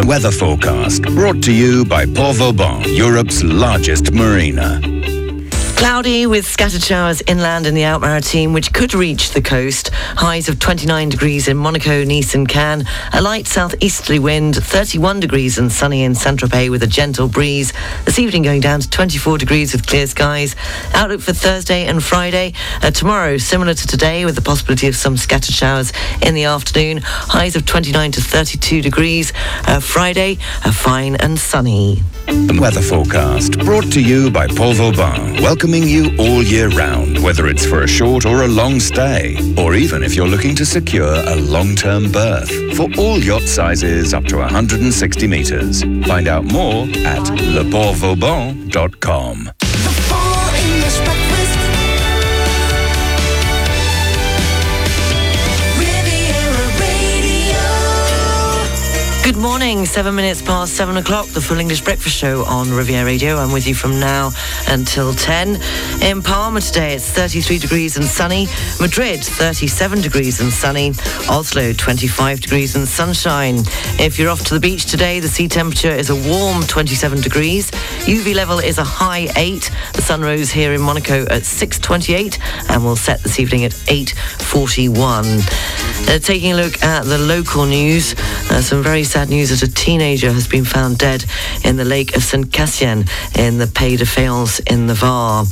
The weather forecast brought to you by Port Vauban, Europe's largest marina. Cloudy with scattered showers inland in the Alpes Maritimes, which could reach the coast. Highs of 29 degrees in Monaco, Nice and Cannes. A light southeasterly wind, 31 degrees and sunny in Saint-Tropez with a gentle breeze. This evening going down to 24 degrees with clear skies. Outlook for Thursday and Friday. Uh, tomorrow, similar to today, with the possibility of some scattered showers in the afternoon. Highs of 29 to 32 degrees. Uh, Friday, uh, fine and sunny. The weather forecast brought to you by Port Vauban, welcoming you all year round, whether it's for a short or a long stay, or even if you're looking to secure a long-term berth. For all yacht sizes up to 160 meters. Find out more at leportvauban.com. Good morning, seven minutes past seven o'clock, the Full English Breakfast Show on Riviera Radio. I'm with you from now until 10. In Palma today, it's 33 degrees and sunny. Madrid, 37 degrees and sunny. Oslo, 25 degrees and sunshine. If you're off to the beach today, the sea temperature is a warm 27 degrees. UV level is a high 8. The sun rose here in Monaco at 6.28 and will set this evening at 8.41. Uh, taking a look at the local news, uh, some very sad news that a teenager has been found dead in the lake of St. Cassien in the Pays de Fayence in the Var.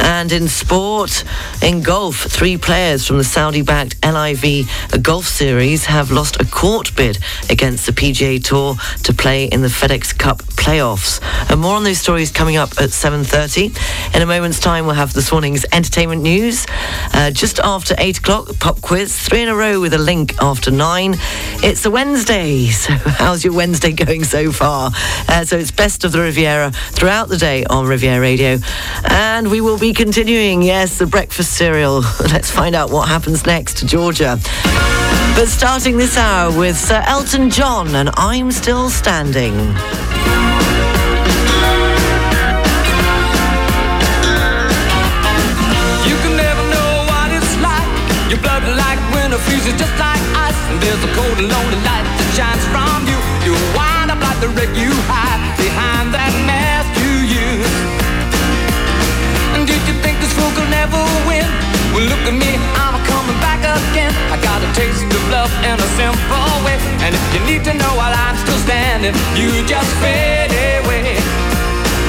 And in sport, in golf, three players from the Saudi-backed LIV Golf Series have lost a court bid against the PGA Tour to play in the FedEx Cup playoffs. And more on those stories coming up at 7.30. In a moment's time, we'll have this morning's entertainment news. Uh, just after 8 o'clock, pop quiz, three in a row with a link after 9. It's a Wednesday, so how's your Wednesday going so far? Uh, so it's Best of the Riviera throughout the day on Riviera Radio. And we will be continuing, yes, the breakfast cereal. Let's find out what happens next to Georgia. But starting this hour with Sir Elton John and I'm Still Standing. You can never know what it's like. Your blood like winter freezes just like ice. And there's a cold and lonely light the wreck you hide behind that mask you use. And did you think this fool could never win? Well, look at me, I'm coming back again. I got a taste of love in a simple way. And if you need to know while I'm still standing, you just fade away.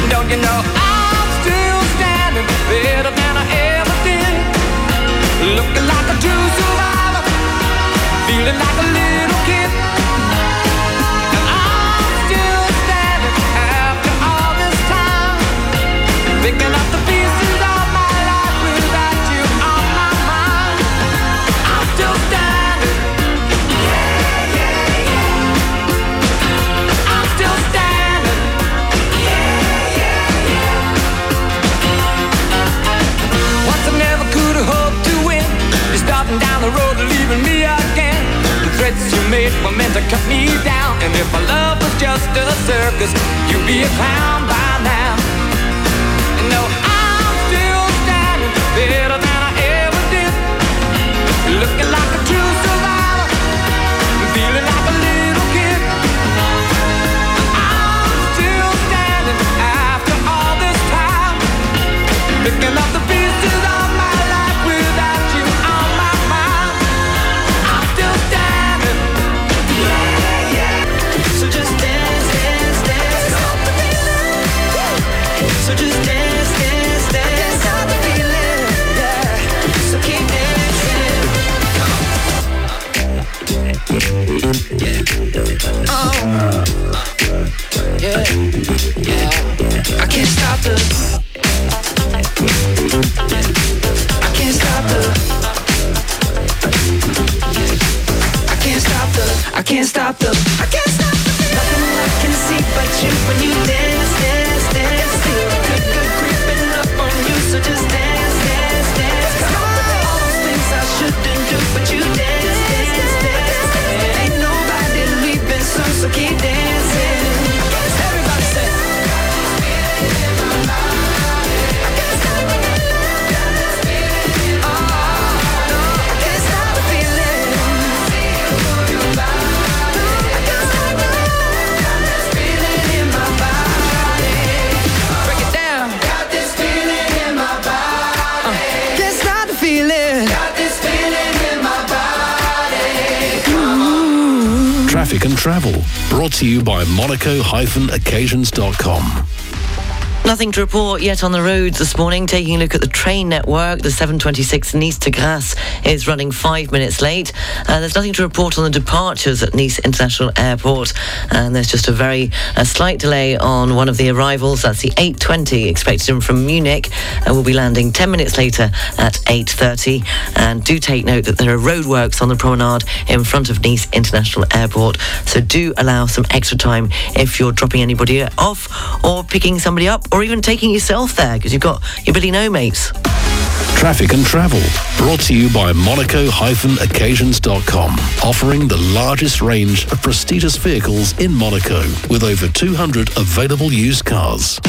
Don't you know I'm still standing better than I ever did? Looking like a true survivor, feeling like a little kid. Threats you made were meant to cut me down. And if our love was just a circus, you'd be a clown by now. No, I'm still standing better than I ever did. Looking like a true survivor, feeling like a little kid. I'm still standing after all this time. Picking up the to you by monaco-occasions.com. Nothing to report yet on the roads this morning. Taking a look at the train network, the 726 Nice to Grasse is running five minutes late. Uh, there's nothing to report on the departures at Nice International Airport, and there's just a very a slight delay on one of the arrivals. That's the 820 expected from Munich, and will be landing 10 minutes later at 8:30. And do take note that there are roadworks on the promenade in front of Nice International Airport, so do allow some extra time if you're dropping anybody off or picking somebody up or even taking yourself there because you've got your Billy No mates. Traffic and travel brought to you by monaco-occasions.com, offering the largest range of prestigious vehicles in Monaco with over 200 available used cars.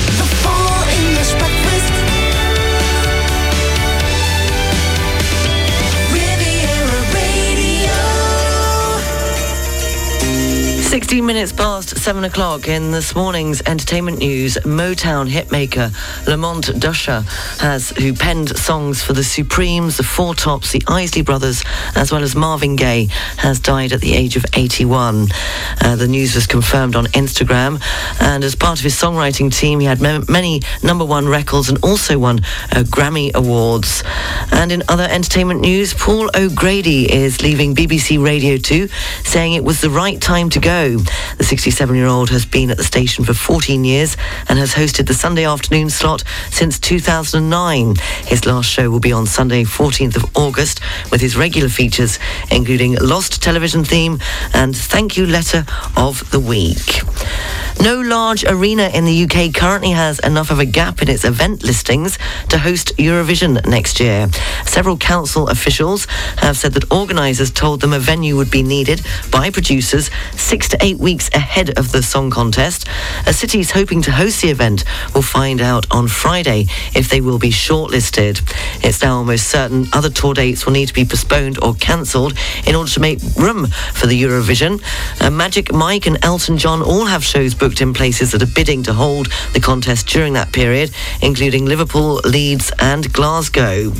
16 minutes past 7 o'clock in this morning's entertainment news, Motown hitmaker Lamont Dozier has, who penned songs for the Supremes, the Four Tops, the Isley Brothers, as well as Marvin Gaye, has died at the age of 81. Uh, the news was confirmed on Instagram, and as part of his songwriting team, he had many number one records and also won uh, Grammy Awards. And in other entertainment news, Paul O'Grady is leaving BBC Radio 2, saying it was the right time to go. The 67 year old has been at the station for 14 years and has hosted the Sunday afternoon slot since 2009. His last show will be on Sunday, 14th of August, with his regular features, including Lost Television Theme and Thank You Letter of the Week. No large arena in the UK currently has enough of a gap in its event listings to host Eurovision next year. Several council officials have said that organisers told them a venue would be needed by producers six to eight weeks ahead of the song contest. A city hoping to host the event will find out on Friday if they will be shortlisted. It's now almost certain other tour dates will need to be postponed or cancelled in order to make room for the Eurovision. Uh, Magic Mike and Elton John all have shows booked in places that are bidding to hold the contest during that period, including Liverpool, Leeds, and Glasgow.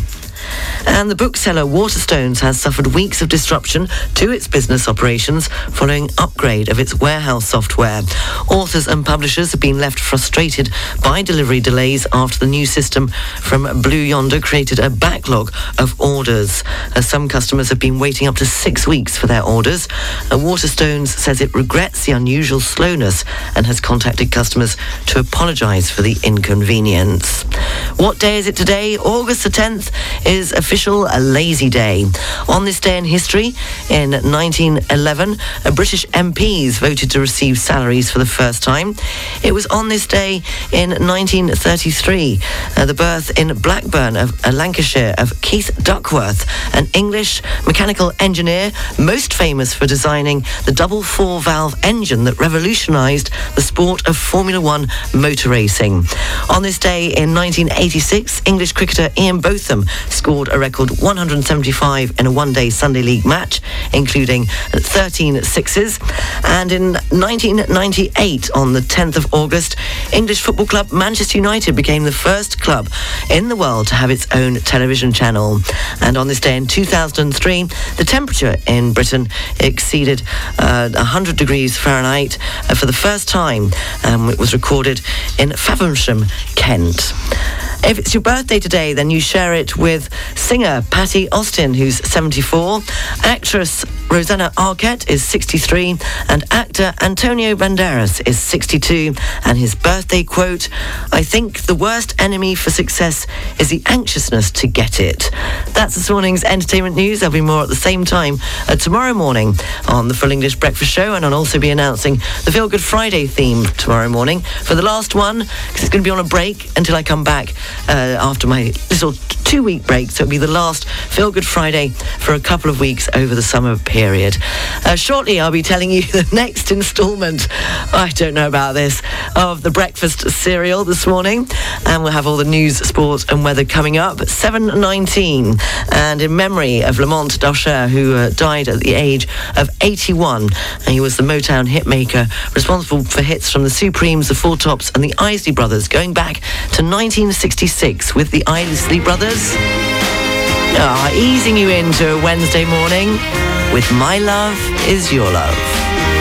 And the bookseller Waterstones has suffered weeks of disruption to its business operations following upgrade of its warehouse software. Authors and publishers have been left frustrated by delivery delays after the new system from Blue Yonder created a backlog of orders. As some customers have been waiting up to six weeks for their orders. Uh, Waterstones says it regrets the unusual slowness and has contacted customers to apologise for the inconvenience. What day is it today? August the 10th is official Lazy Day. On this day in history, in 1911, British MPs voted to receive salaries for the first time. It was on this day in 1933, uh, the birth in Blackburn of uh, Lancashire of Keith Duckworth, an English mechanical engineer most famous for designing the double four valve engine that revolutionised the sport of Formula One motor racing. On this day in 1986, English cricketer Ian Botham scored a record 175 in a one-day Sunday League match, including 13 sixes. And in 1998, on the 10th of August, English football club Manchester United became the first club in the world to have its own television channel. And on this day in 2003, the temperature in Britain exceeded uh, 100 degrees Fahrenheit uh, for the first time. Um, it was recorded in Faversham, Kent. If it's your birthday today, then you share it with singer Patti Austin, who's 74, actress Rosanna Arquette is 63, and actor Antonio Banderas is 62. And his birthday quote I think the worst enemy for success is the anxiousness to get it. That's this morning's entertainment news. There'll be more at the same time uh, tomorrow morning on the Full English Breakfast Show, and I'll also be announcing the Feel Good Friday theme tomorrow morning for the last one, because it's going to be on a break until I come back uh, after my little two week break. So it'll be the last Feel Good Friday for a couple of weeks over the summer period. Uh, shortly, I'll be telling you the next instalment, I don't know about this, of the breakfast cereal this morning. And we'll have all the news, sports, and weather coming up. 7.19. And in memory of Lamont Dozier, who uh, died at the age of 81. And he was the Motown hitmaker, responsible for hits from the Supremes, the Four Tops, and the Isley Brothers, going back to 1966 with the Isley Brothers. Ah, easing you into a Wednesday morning with My Love is Your Love.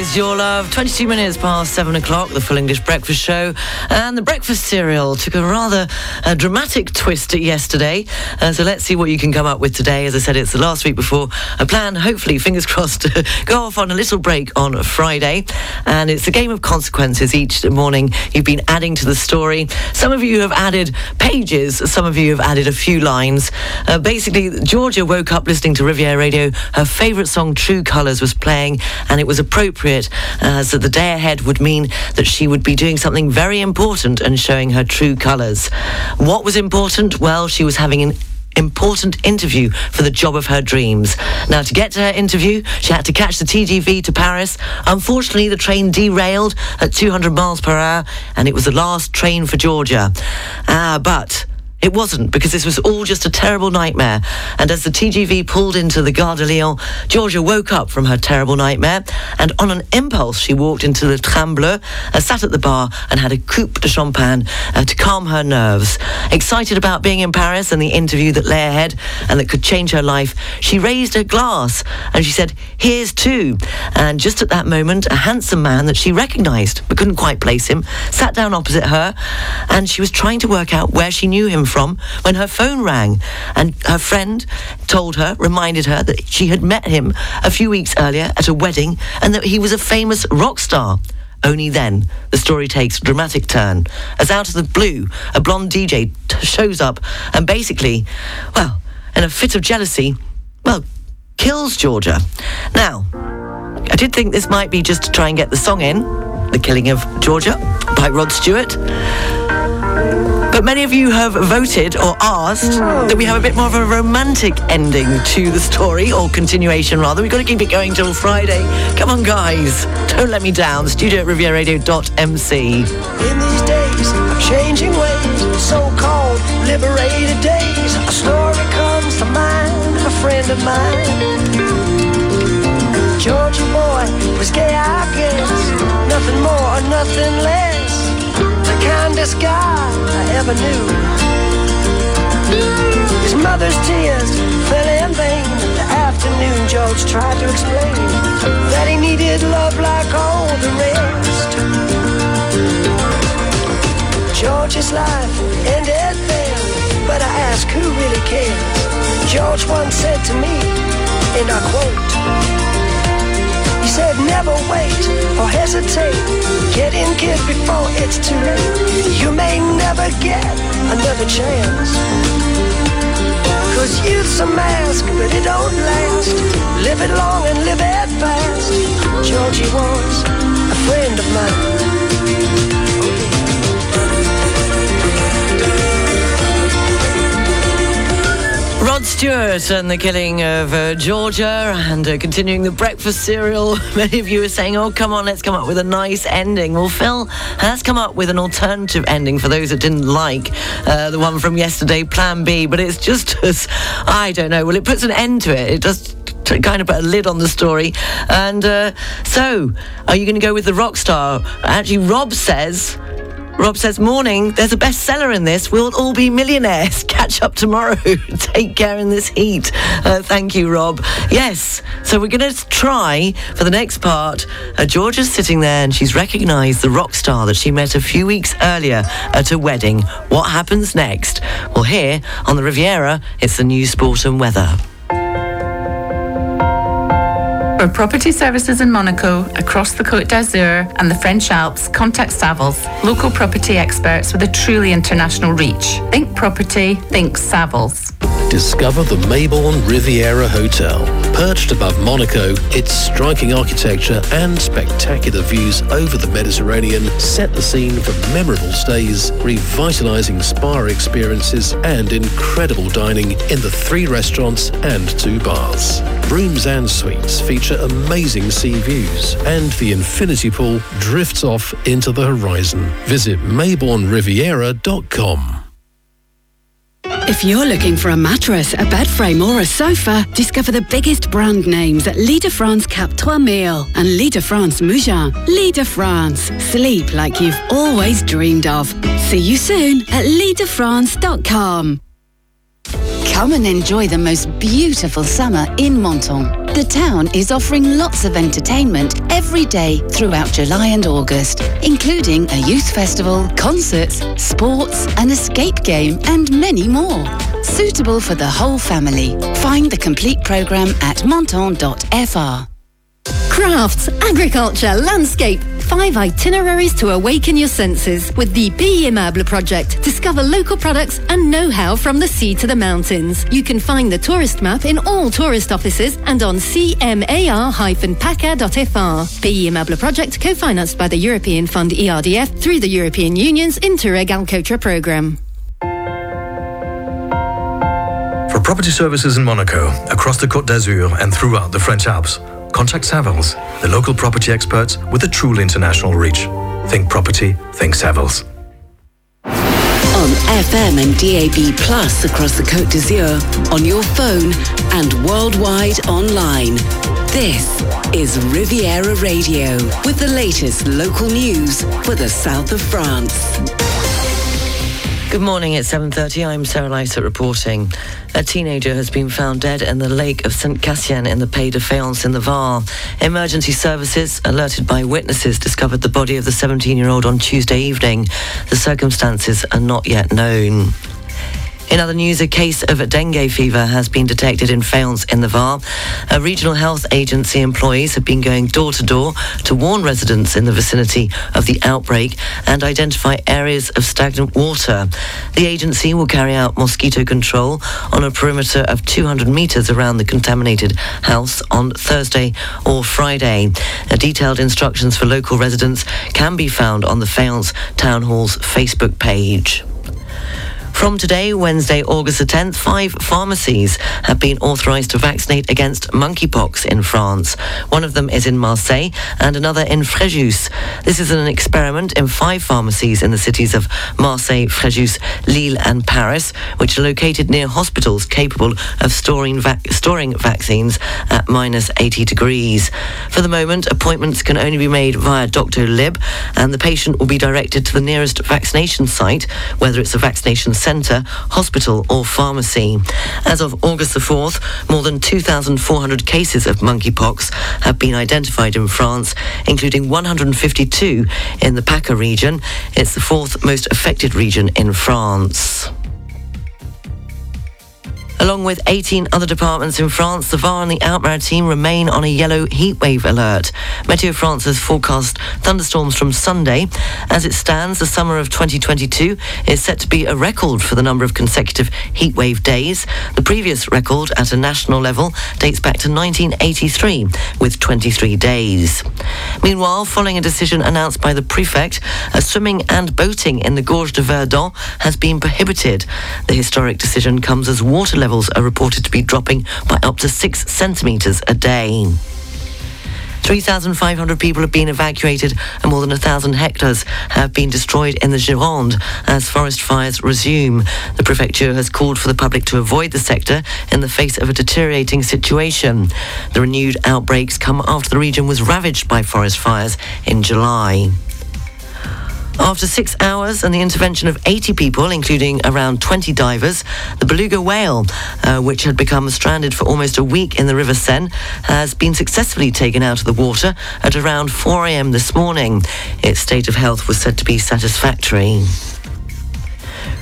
Is Your Love. 22 minutes past 7 o'clock, the Full English Breakfast Show. And the breakfast cereal took a rather uh, dramatic twist yesterday. Uh, so let's see what you can come up with today. As I said, it's the last week before a plan, hopefully, fingers crossed, to go off on a little break on Friday. And it's a game of consequences each morning. You've been adding to the story. Some of you have added pages, some of you have added a few lines. Uh, basically, Georgia woke up listening to Riviera Radio. Her favourite song, True Colours, was playing, and it was appropriate as the day ahead would mean that she would be doing something very important and showing her true colours. What was important? Well, she was having an important interview for the job of her dreams. Now, to get to her interview, she had to catch the TGV to Paris. Unfortunately, the train derailed at 200 miles per hour, and it was the last train for Georgia. Ah, but it wasn't, because this was all just a terrible nightmare. And as the TGV pulled into the Gare de Lyon, Georgia woke up from her terrible nightmare, and on an impulse, she walked into the Train Bleu, uh, sat at the bar, and had a coupe de champagne uh, to calm her nerves. Excited about being in Paris and the interview that lay ahead and that could change her life, she raised her glass and she said, Here's two. And just at that moment, a handsome man that she recognized but couldn't quite place him sat down opposite her, and she was trying to work out where she knew him from when her phone rang. And her friend told her, reminded her that she had met him a few weeks earlier at a wedding and that he was a famous rock star. Only then, the story takes a dramatic turn. As out of the blue, a blonde DJ t- shows up and basically, well, in a fit of jealousy, well, kills Georgia. Now, I did think this might be just to try and get the song in, The Killing of Georgia by Rod Stewart. But many of you have voted or asked that we have a bit more of a romantic ending to the story, or continuation rather. We've got to keep it going till Friday. Come on, guys. Don't let me down. Studio at rivieradio.mc. In these days of changing ways, so-called liberated days, a story comes to mind, a friend of mine. Georgie boy was gay, I guess, nothing more, nothing less. Kindest guy I ever knew. His mother's tears fell in vain. The afternoon George tried to explain that he needed love like all the rest. George's life ended then, but I ask who really cares. George once said to me, and I quote, said, never wait or hesitate. Get in, kid, before it's too late. You may never get another chance. Cause youth's a mask, but it don't last. Live it long and live it fast. Georgie was a friend of mine. Rod Stewart and the killing of uh, Georgia and uh, continuing the breakfast cereal. Many of you are saying, oh, come on, let's come up with a nice ending. Well, Phil has come up with an alternative ending for those that didn't like uh, the one from yesterday, Plan B, but it's just as, I don't know, well, it puts an end to it. It just kind of put a lid on the story. And uh, so, are you going to go with the rock star? Actually, Rob says. Rob says, Morning, there's a bestseller in this. We'll all be millionaires. Catch up tomorrow. Take care in this heat. Uh, thank you, Rob. Yes, so we're going to try for the next part. Uh, Georgia's sitting there and she's recognised the rock star that she met a few weeks earlier at a wedding. What happens next? Well, here on the Riviera, it's the news, sport, and weather. For property services in Monaco, across the Côte d'Azur and the French Alps, contact Savills, local property experts with a truly international reach. Think property, think Savills. Discover the Maybourne Riviera Hotel. Perched above Monaco, its striking architecture and spectacular views over the Mediterranean set the scene for memorable stays, revitalizing spa experiences, and incredible dining in the three restaurants and two bars. Rooms and suites feature amazing sea views, and the infinity pool drifts off into the horizon. Visit maybourneriviera.com. If you're looking for a mattress, a bed frame or a sofa, discover the biggest brand names at Lee de France Cap 3000 and Lee de France Mougins. Lee de France. Sleep like you've always dreamed of. See you soon at leedefrance.com. Come and enjoy the most beautiful summer in Menton. The town is offering lots of entertainment every day throughout July and August, including a youth festival, concerts, sports, an escape game, and many more. Suitable for the whole family. Find the complete programme at menton.fr. Crafts, agriculture, landscape. Five itineraries to awaken your senses with the Pays project. Discover local products and know-how from the sea to the mountains. You can find the tourist map in all tourist offices and on cmar-paca.fr. Pays project co-financed by the European Fund ERDF through the European Union's Interreg Alcotra programme. For property services in Monaco, across the Côte d'Azur and throughout the French Alps, Contact Savills, the local property experts with a truly international reach. Think property, think Savills. On FM and DAB Plus across the Côte d'Azur, on your phone and worldwide online. This is Riviera Radio with the latest local news for the south of France. Good morning, it's 7.30. I'm Sarah Lysett reporting. A teenager has been found dead in the lake of St. Cassien in the Pays de Fayence in the Var. Emergency services, alerted by witnesses, discovered the body of the 17-year-old on Tuesday evening. The circumstances are not yet known. In other news, a case of dengue fever has been detected in Fayence in the Var. A regional health agency employees have been going door to door to warn residents in the vicinity of the outbreak and identify areas of stagnant water. The agency will carry out mosquito control on a perimeter of 200 metres around the contaminated house on Thursday or Friday. A detailed instructions for local residents can be found on the Fayence Town Hall's Facebook page. From today, Wednesday, August the 10th, five pharmacies have been authorised to vaccinate against monkeypox in France. One of them is in Marseille and another in Fréjus. This is an experiment in five pharmacies in the cities of Marseille, Fréjus, Lille and Paris, which are located near hospitals capable of storing, va- storing vaccines at minus 80 degrees. For the moment, appointments can only be made via Doctolib and the patient will be directed to the nearest vaccination site, whether it's a vaccination centre centre, hospital or pharmacy. As of August the 4th, more than 2,400 cases of monkeypox have been identified in France, including 152 in the PACA region. It's the fourth most affected region in France. Along with 18 other departments in France, the Var and the Alpes-Maritimes remain on a yellow heatwave alert. Meteo France has forecast thunderstorms from Sunday. As it stands, the summer of 2022 is set to be a record for the number of consecutive heatwave days. The previous record at a national level dates back to 1983 with 23 days. Meanwhile, following a decision announced by the prefect, swimming and boating in the Gorge de Verdon has been prohibited. The historic decision comes as water levels levels are reported to be dropping by up to six centimetres a day. 3,500 people have been evacuated and more than 1,000 hectares have been destroyed in the Gironde as forest fires resume. The prefecture has called for the public to avoid the sector in the face of a deteriorating situation. The renewed outbreaks come after the region was ravaged by forest fires in July. After six hours and the intervention of 80 people, including around 20 divers, the beluga whale, uh, which had become stranded for almost a week in the River Seine, has been successfully taken out of the water at around 4 a.m. this morning. Its state of health was said to be satisfactory.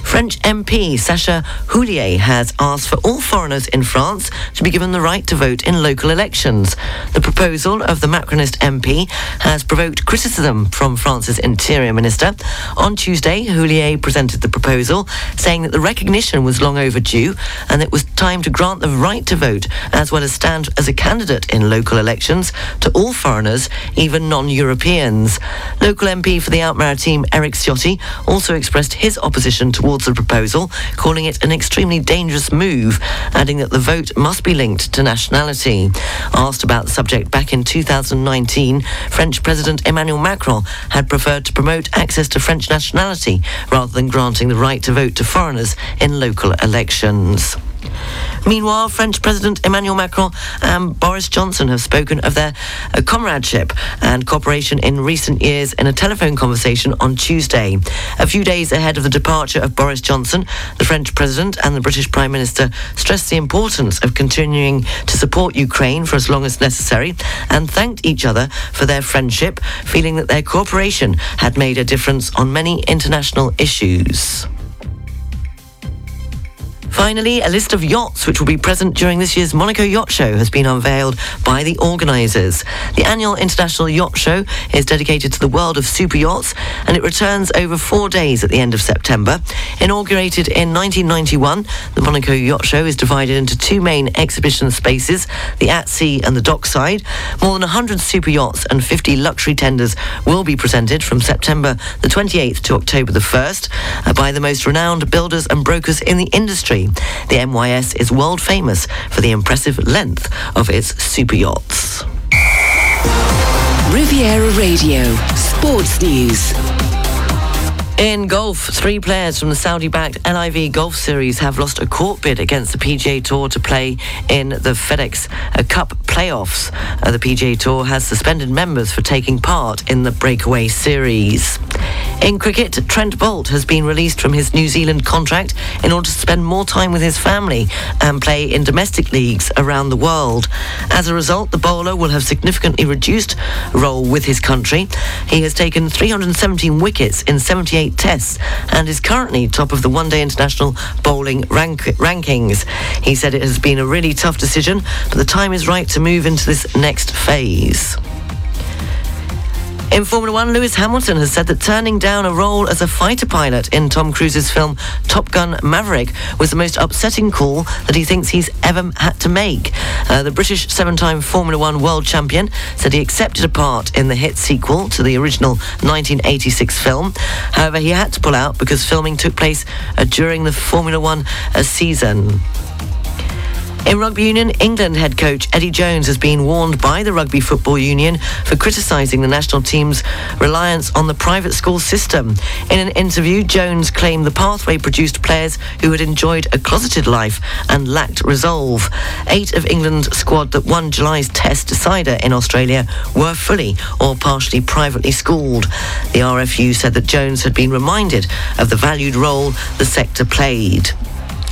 French MP Sacha Houlier has asked for all foreigners in France to be given the right to vote in local elections. The proposal of the Macronist MP has provoked criticism from France's Interior Minister. On Tuesday, Houlier presented the proposal, saying that the recognition was long overdue and it was time to grant the right to vote as well as stand as a candidate in local elections to all foreigners, even non-Europeans. Local MP for the Alpes-Maritimes, Eric Ciotti, also expressed his opposition towards the proposal, calling it an extremely dangerous move, adding that the vote must be linked to nationality. Asked about the subject back in 2019, French President Emmanuel Macron had preferred to promote access to French nationality rather than granting the right to vote to foreigners in local elections. Meanwhile, French President Emmanuel Macron and Boris Johnson have spoken of their uh, comradeship and cooperation in recent years in a telephone conversation on Tuesday. A few days ahead of the departure of Boris Johnson, the French President and the British Prime Minister stressed the importance of continuing to support Ukraine for as long as necessary and thanked each other for their friendship, feeling that their cooperation had made a difference on many international issues. Finally, a list of yachts which will be present during this year's Monaco Yacht Show has been unveiled by the organisers. The annual International Yacht Show is dedicated to the world of super yachts and it returns over four days at the end of September. Inaugurated in 1991, the Monaco Yacht Show is divided into two main exhibition spaces, the at sea and the dockside. More than 100 super yachts and 50 luxury tenders will be presented from September the 28th to October the 1st uh, by the most renowned builders and brokers in the industry. The MYS is world famous for the impressive length of its super yachts. Riviera Radio, Sports News. In golf, three players from the Saudi-backed LIV Golf Series have lost a court bid against the PGA Tour to play in the FedEx uh, Cup playoffs. Uh, the PGA Tour has suspended members for taking part in the breakaway series. In cricket, Trent Boult has been released from his New Zealand contract in order to spend more time with his family and play in domestic leagues around the world. As a result, the bowler will have significantly reduced role with his country. He has taken 317 wickets in 78 tests and is currently top of the one-day international bowling rank- rankings. He said it has been a really tough decision, but the time is right to move into this next phase. In Formula One, Lewis Hamilton has said that turning down a role as a fighter pilot in Tom Cruise's film Top Gun Maverick was the most upsetting call that he thinks he's ever had to make. Uh, the British seven time Formula One world champion said he accepted a part in the hit sequel to the original 1986 film. However, he had to pull out because filming took place uh, during the Formula One uh, season. In rugby union, England head coach Eddie Jones has been warned by the Rugby Football Union for criticising the national team's reliance on the private school system. In an interview, Jones claimed the pathway produced players who had enjoyed a closeted life and lacked resolve. Eight of England's squad that won July's test decider in Australia were fully or partially privately schooled. The RFU said that Jones had been reminded of the valued role the sector played.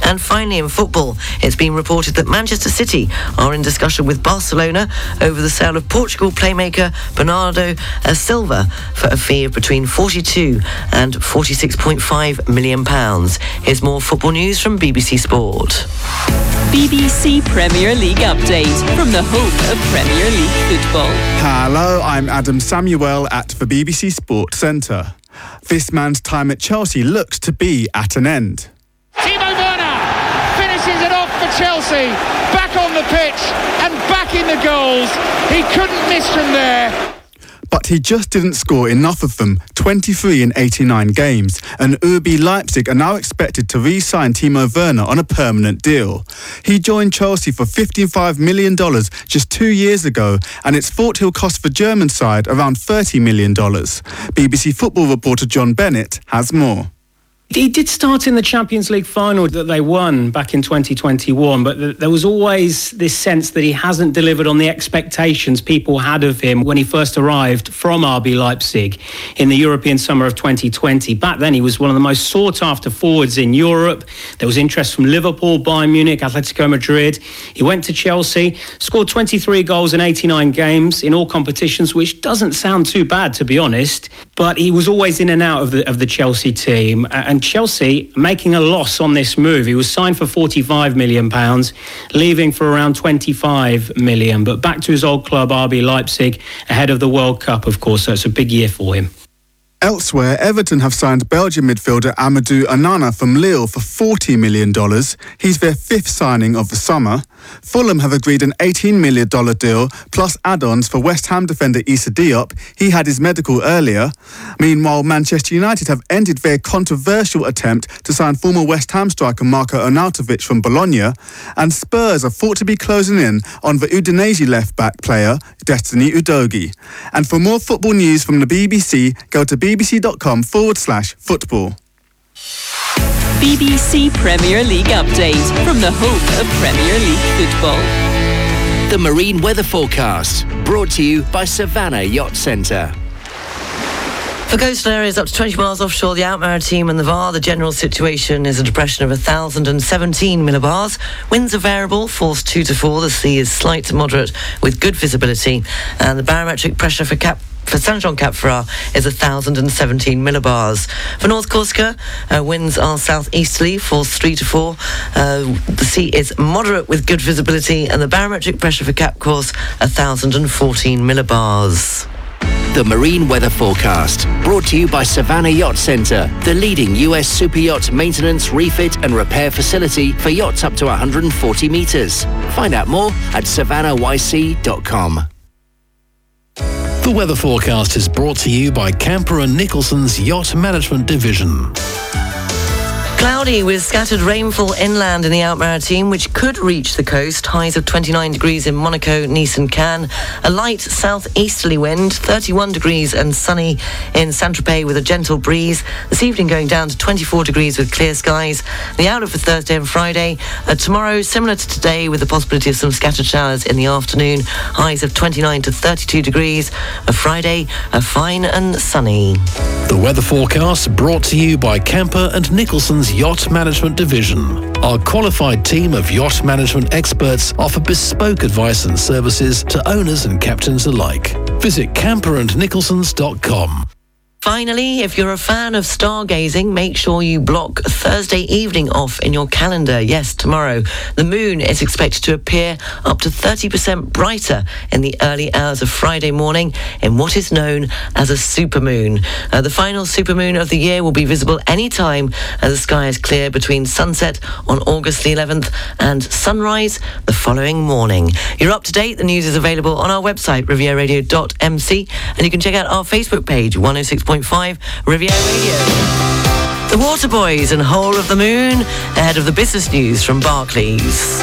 And finally, in football, it's been reported that Manchester City are in discussion with Barcelona over the sale of Portugal playmaker Bernardo Silva for a fee of between 42 and 46.5 million pounds. Here's more football news from BBC Sport. BBC Premier League update from the home of Premier League football. Hello, I'm Adam Samuel at the BBC Sport Centre. This man's time at Chelsea looks to be at an end. Timo Werner finishes it off for Chelsea. Back on the pitch and back in the goals. He couldn't miss from there. But he just didn't score enough of them, 23 in 89 games, and RB Leipzig are now expected to re-sign Timo Werner on a permanent deal. He joined Chelsea for $55 million just two years ago, and it's thought he'll cost the German side around $30 million. BBC football reporter John Bennett has more. He did start in the Champions League final that they won back in 2021, but there was always this sense that he hasn't delivered on the expectations people had of him when he first arrived from RB Leipzig in the European summer of 2020. Back then, he was one of the most sought after forwards in Europe. There was interest from Liverpool, Bayern Munich, Atletico Madrid. He went to Chelsea, scored 23 goals in 89 games in all competitions, which doesn't sound too bad, to be honest. But he was always in and out of the, of the Chelsea team. And Chelsea making a loss on this move. He was signed for 45 million pounds, leaving for around 25 million. But back to his old club, RB Leipzig, ahead of the World Cup, of course. So it's a big year for him. Elsewhere, Everton have signed Belgian midfielder Amadou Onana from Lille for $40 million. He's their fifth signing of the summer. Fulham have agreed an $18 million deal plus add-ons for West Ham defender Issa Diop. He had his medical earlier. Meanwhile, Manchester United have ended their controversial attempt to sign former West Ham striker Marko Arnautovic from Bologna. And Spurs are thought to be closing in on the Udinese left-back player Destiny Udogie. And for more football news from the BBC, go to bbc.com forward slash football. BBC Premier League update from the home of Premier League football. The Marine Weather Forecast, brought to you by Savannah Yacht Centre. For coastal areas up to 20 miles offshore, the Alpes-Maritimes and the VAR, the general situation is a depression of 1,017 millibars. Winds are variable, force 2 to 4. The sea is slight to moderate with good visibility. And the barometric pressure for Cap for Saint Jean Cap Ferrat is 1,017 millibars. For North Corsica, uh, winds are southeasterly, force 3 to 4. Uh, the sea is moderate with good visibility, and the barometric pressure for Cap Corse 1,014 millibars. The Marine Weather Forecast, brought to you by Savannah Yacht Centre, the leading US super yacht maintenance, refit and repair facility for yachts up to 140 metres. Find out more at savannahyc.com. The weather forecast is brought to you by Camper and Nicholson's Yacht Management Division. Cloudy with scattered rainfall inland in the Alpes-Maritimes, which could reach the coast. Highs of 29 degrees in Monaco, Nice, and Cannes. A light southeasterly wind, 31 degrees and sunny in Saint Tropez with a gentle breeze. This evening going down to 24 degrees with clear skies. The outlook for Thursday and Friday. Uh, tomorrow, similar to today, with the possibility of some scattered showers in the afternoon. Highs of 29 to 32 degrees. A Friday, a fine and sunny. The weather forecast brought to you by Camper and Nicholson's Yacht Management Division. Our qualified team of yacht management experts offer bespoke advice and services to owners and captains alike. Visit camperandnicholsons.com. Finally, if you're a fan of stargazing, make sure you block Thursday evening off in your calendar. Yes, tomorrow. The moon is expected to appear up to 30% brighter in the early hours of Friday morning in what is known as a supermoon. Uh, the final supermoon of the year will be visible anytime as the sky is clear between sunset on August the 11th and sunrise the following morning. You're up to date. The news is available on our website, rivieradio.mc, and you can check out our Facebook page, 106.5 Riviera Radio. The Waterboys and Whole of the Moon ahead of the business news from Barclays.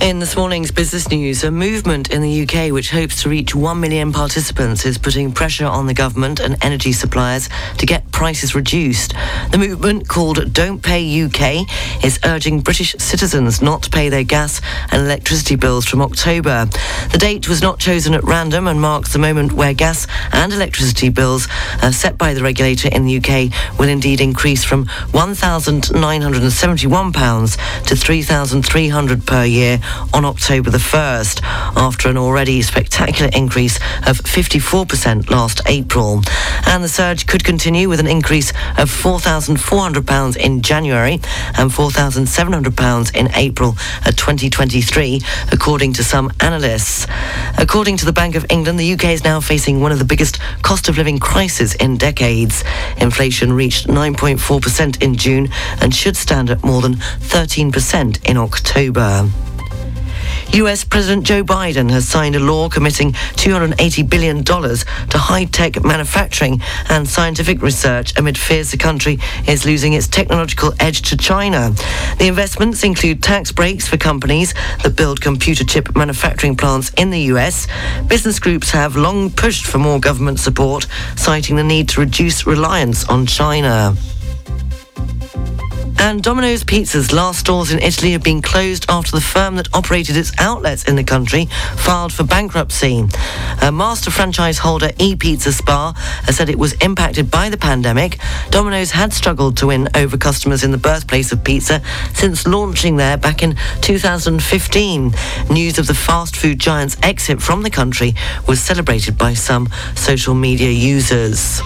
In this morning's business news, a movement in the UK which hopes to reach 1 million participants is putting pressure on the government and energy suppliers to get prices reduced. The movement, called Don't Pay UK, is urging British citizens not to pay their gas and electricity bills from October. The date was not chosen at random and marks the moment where gas and electricity bills uh, set by the regulator in the UK will indeed increase from £1,971 to £3,300 per year on October the 1st, after an already spectacular increase of 54% last April. And the surge could continue with an increase of £4,400 in January and £4,700 in April of 2023, according to some analysts. According to the Bank of England, the UK is now facing one of the biggest cost of living crises in decades. Inflation reached 9.4% in June and should stand at more than 13% in October. US President Joe Biden has signed a law committing $280 billion to high-tech manufacturing and scientific research amid fears the country is losing its technological edge to China. The investments include tax breaks for companies that build computer chip manufacturing plants in the US. Business groups have long pushed for more government support, citing the need to reduce reliance on China. And Domino's Pizza's last stores in Italy have been closed after the firm that operated its outlets in the country filed for bankruptcy. A master franchise holder ePizza Spa has said it was impacted by the pandemic. Domino's had struggled to win over customers in the birthplace of pizza since launching there back in 2015. News of the fast food giant's exit from the country was celebrated by some social media users.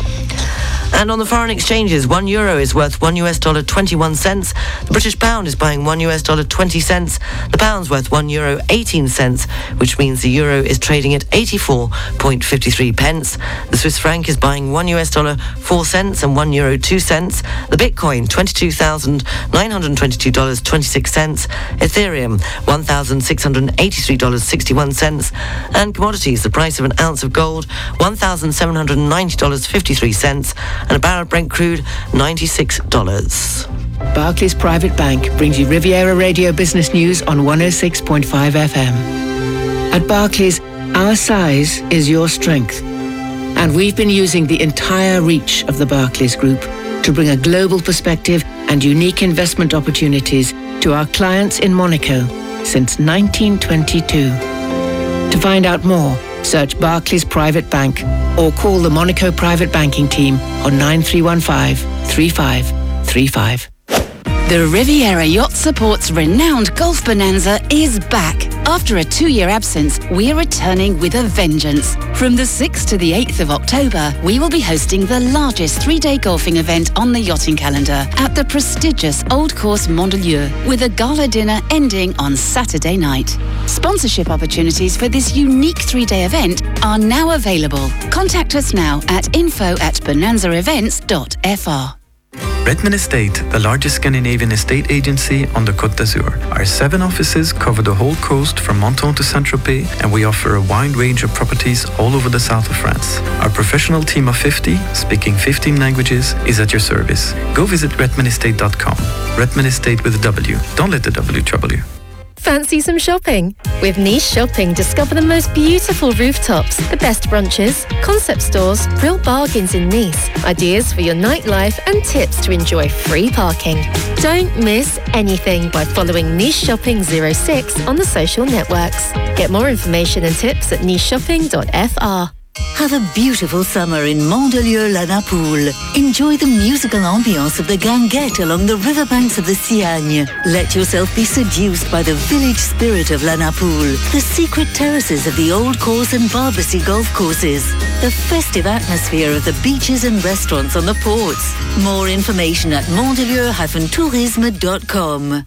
And on the foreign exchanges, one euro is worth one US dollar 21 cents. The British pound is buying one US dollar 20 cents. The pound's worth one euro 18 cents, which means the euro is trading at 84.53 pence. The Swiss franc is buying one US dollar 4 cents and one euro 2 cents. The Bitcoin, $22,922.26. Ethereum, $1,683.61. And commodities, the price of an ounce of gold, $1,790.53 and a barrel of Brent crude, $96. Barclays Private Bank brings you Riviera Radio Business News on 106.5 FM. At Barclays, our size is your strength. And we've been using the entire reach of the Barclays Group to bring a global perspective and unique investment opportunities to our clients in Monaco since 1922. To find out more, search Barclays Private Bank or call the Monaco Private Banking Team on 9315 3535. The Riviera Yacht Support's renowned Golf Bonanza is back. After a two-year absence, we're returning with a vengeance. From the 6th to the 8th of October, we will be hosting the largest three-day golfing event on the yachting calendar at the prestigious Old Course Mandelieu, with a gala dinner ending on Saturday night. Sponsorship opportunities for this unique three-day event are now available. Contact us now at info at bonanzaevents.fr. Redman Estate, the largest Scandinavian estate agency on the Côte d'Azur. Our seven offices cover the whole coast from Menton to Saint-Tropez, and we offer a wide range of properties all over the south of France. Our professional team of 50, speaking 15 languages, is at your service. Go visit redmanestate.com. Redman Estate with a W. Don't let the W trouble you. Fancy some shopping? With Niche Shopping, discover the most beautiful rooftops, the best brunches, concept stores, real bargains in Nice, ideas for your nightlife, and tips to enjoy free parking. Don't miss anything by following Niche Shopping 06 on the social networks. Get more information and tips at nicheshopping.fr. Have a beautiful summer in Mandelieu La Napoule. Enjoy the musical ambience of the Guinguette along the riverbanks of the Siagne. Let yourself be seduced by the village spirit of La Napoule, the secret terraces of the Old Course and Barbossi golf courses, the festive atmosphere of the beaches and restaurants on the ports. More information at mandelieu-tourisme.com.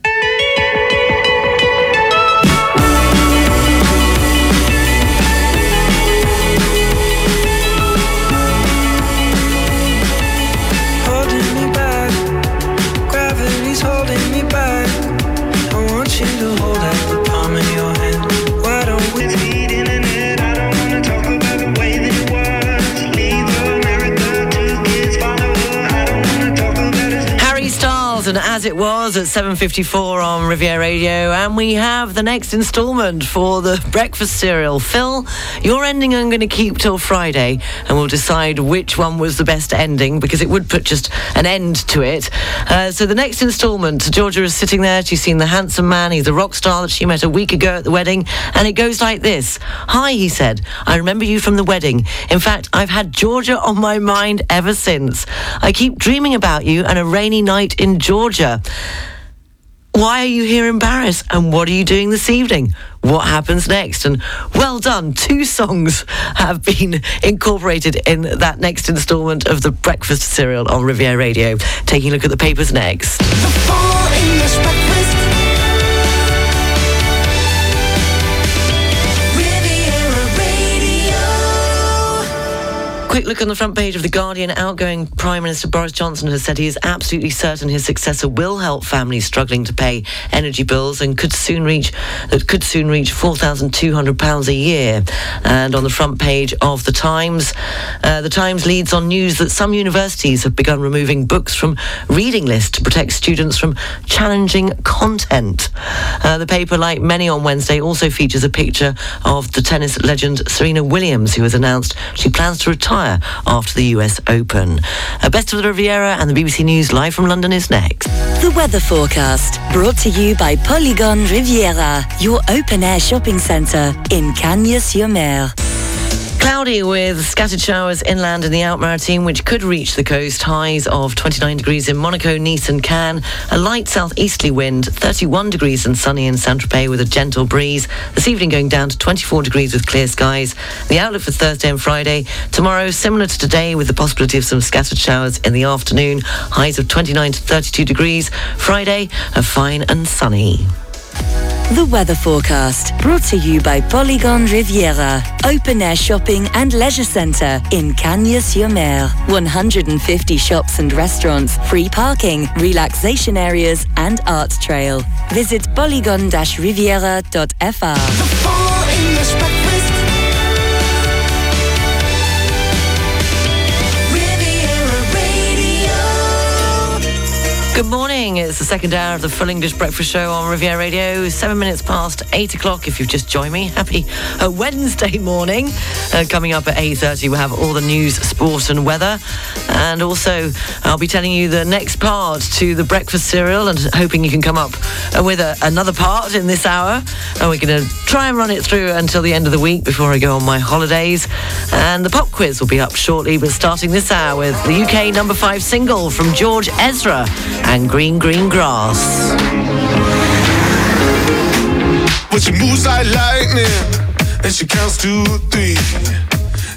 As It Was at 7.54 on Riviera Radio. And we have the next instalment for the breakfast cereal. Phil, your ending I'm going to keep till Friday and we'll decide which one was the best ending because it would put just an end to it. Uh, so the next instalment, Georgia is sitting there. She's seen the handsome man. He's a rock star that she met a week ago at the wedding. And it goes like this. Hi, he said. I remember you from the wedding. In fact, I've had Georgia on my mind ever since. I keep dreaming about you and a rainy night in Georgia. Why are you here in Paris? And what are you doing this evening? What happens next? And well done. Two songs have been incorporated in that next instalment of the breakfast cereal on Riviera Radio. Taking a look at the papers next. Quick look on the front page of The Guardian. Outgoing Prime Minister Boris Johnson has said he is absolutely certain his successor will help families struggling to pay energy bills and could soon reach that could soon reach four thousand two hundred pounds a year. And on the front page of The Times, uh, The Times leads on news that some universities have begun removing books from reading lists to protect students from challenging content. Uh, the paper, like many on Wednesday, also features a picture of the tennis legend Serena Williams, who has announced she plans to retire after the US Open. A Best of the Riviera and the BBC News live from London is next. The weather forecast brought to you by Polygon Riviera, your open air shopping centre in Cagnes-sur-Mer. Cloudy with scattered showers inland in the Alpes-Maritimes, which could reach the coast. Highs of 29 degrees in Monaco, Nice and Cannes. A light southeasterly wind, 31 degrees and sunny in Saint-Tropez with a gentle breeze. This evening going down to 24 degrees with clear skies. The outlook for Thursday and Friday. Tomorrow, similar to today, with the possibility of some scattered showers in the afternoon. Highs of 29 to 32 degrees. Friday, a fine and sunny. The weather forecast brought to you by Polygon Riviera, open air shopping and leisure centre in Cagnes-sur-Mer. 150 shops and restaurants, free parking, relaxation areas, and art trail. Visit polygon-riviera.fr. morning. It's the second hour of the Full English Breakfast Show on Riviera Radio. Seven minutes past eight o'clock. If you've just joined me, happy uh, Wednesday morning. Uh, coming up at eight thirty, we'll have all the news, sport, and weather, and also I'll be telling you the next part to the breakfast cereal, and hoping you can come up uh, with a, another part in this hour. And we're going to try and run it through until the end of the week before I go on my holidays. And the pop quiz will be up shortly. But starting this hour with the UK number five single from George Ezra and Green Green Grass. But she moves like lightning, and she counts to three.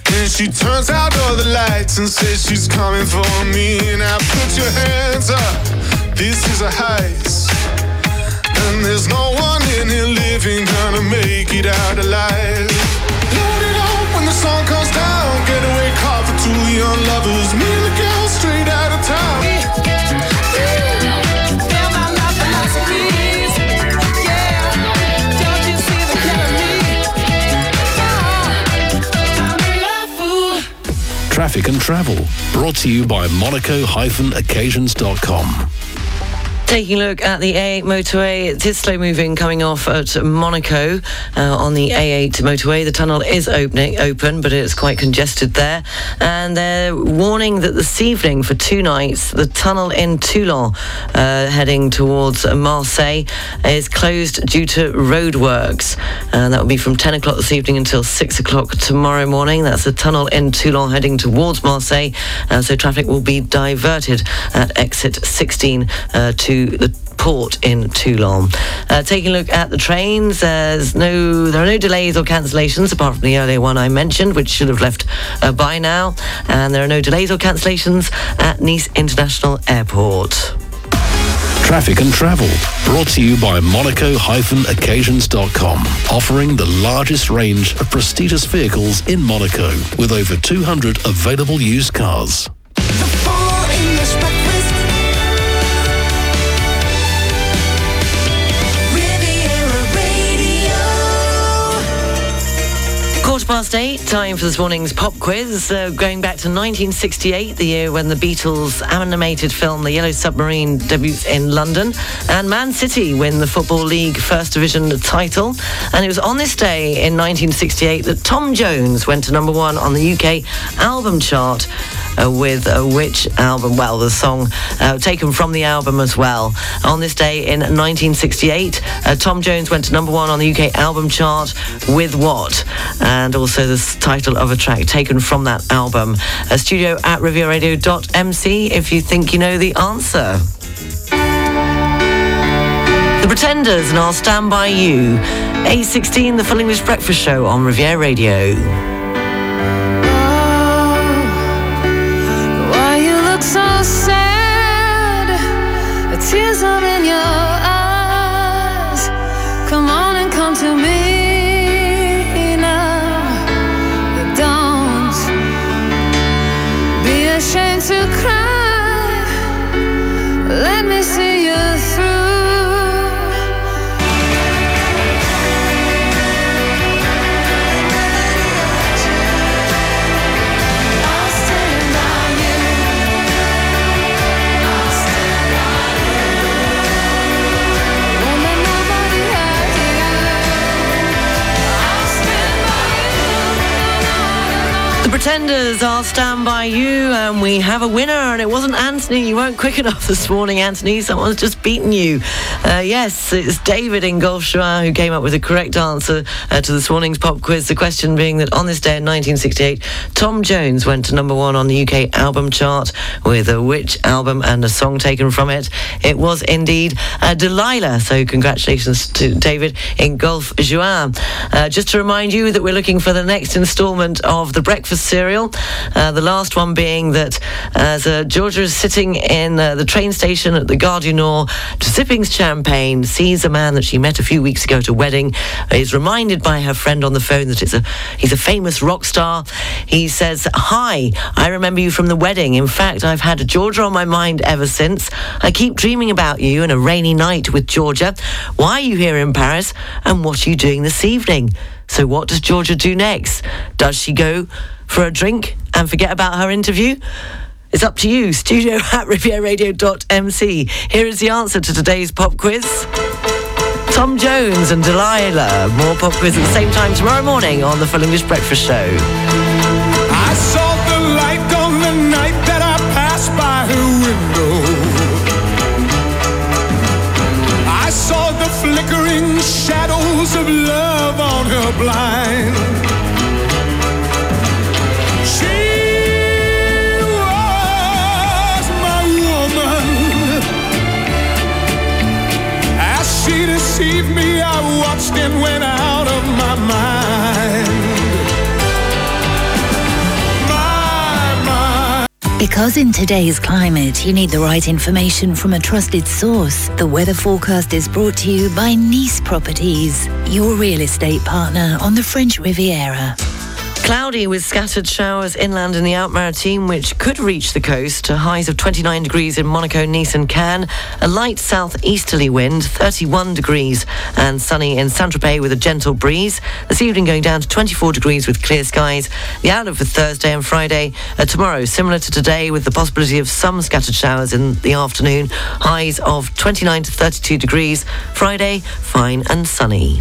Then she turns out all the lights and says she's coming for me. Now put your hands up, this is a heist. And there's no one in here living gonna make it out alive. Load it up when the sun comes down. Getaway car for two young lovers. Me Traffic and travel, brought to you by monaco-occasions.com. Taking a look at the A8 motorway, it is slow moving coming off at Monaco uh, on the A8 motorway. The tunnel is opening, open, but it's quite congested there. And they're warning that this evening for two nights, the tunnel in Toulon, uh, heading towards Marseille, is closed due to roadworks. And that will be from 10 o'clock this evening until 6 o'clock tomorrow morning. That's the tunnel in Toulon heading towards Marseille. Uh, so traffic will be diverted at exit 16 uh, the port in Toulon. Uh, taking a look at the trains, there's no, there are no delays or cancellations apart from the earlier one I mentioned, which should have left uh, by now. And there are no delays or cancellations at Nice International Airport. Traffic and travel, brought to you by monaco-occasions.com, offering the largest range of prestigious vehicles in Monaco, with over 200 available used cars. Quarter past eight, time for this morning's pop quiz. Going back to 1968, the year when the Beatles' animated film The Yellow Submarine debuts in London, and Man City win the Football League First Division title. And it was on this day in 1968 that Tom Jones went to number one on the UK album chart. Uh, with uh, which album? Well, the song uh, taken from the album as well. On this day in 1968, uh, Tom Jones went to number one on the UK album chart with what? And also the title of a track taken from that album. Uh, studio at rivieradio.mc if you think you know the answer. The Pretenders and I'll Stand By You. A16, the Full English Breakfast Show on Riviera Radio. Pretenders, I'll stand by you, and we have a winner, and it wasn't Anthony. You weren't quick enough this morning, Anthony. Someone's just beaten you. Uh, yes, it's David in Juan who came up with the correct answer uh, to this morning's pop quiz. The question being that on this day in 1968, Tom Jones went to number one on the UK album chart with a which album and a song taken from it. It was indeed uh, Delilah. So congratulations to David in Juan. Uh, just to remind you that we're looking for the next instalment of the breakfast Uh, the last one being that as uh, Georgia is sitting in uh, the train station at the Gare du Nord, sipping champagne, sees a man that she met a few weeks ago at a wedding, is reminded by her friend on the phone that it's a he's a famous rock star. He says, "Hi, I remember you from the wedding. In fact, I've had Georgia on my mind ever since. I keep dreaming about you and a rainy night with Georgia. Why are you here in Paris? And what are you doing this evening?" So what does Georgia do next? Does she go for a drink and forget about her interview? It's up to you. Studio at rivieradio.mc. Here is the answer to today's pop quiz. Tom Jones and Delilah. More pop quiz at the same time tomorrow morning on the Full English Breakfast Show. I saw the light on the night that I passed by her window. I saw the flickering shadows of love on her blind. Because in today's climate, you need the right information from a trusted source. The weather forecast is brought to you by Nice Properties, your real estate partner on the French Riviera. Cloudy with scattered showers inland in the Alpes-Maritimes, which could reach the coast to highs of 29 degrees in Monaco, Nice and Cannes. A light southeasterly wind, 31 degrees, and sunny in Saint-Tropez with a gentle breeze. This evening going down to 24 degrees with clear skies. The outlook for Thursday and Friday. Uh, tomorrow, similar to today, with the possibility of some scattered showers in the afternoon. Highs of 29 to 32 degrees. Friday, fine and sunny.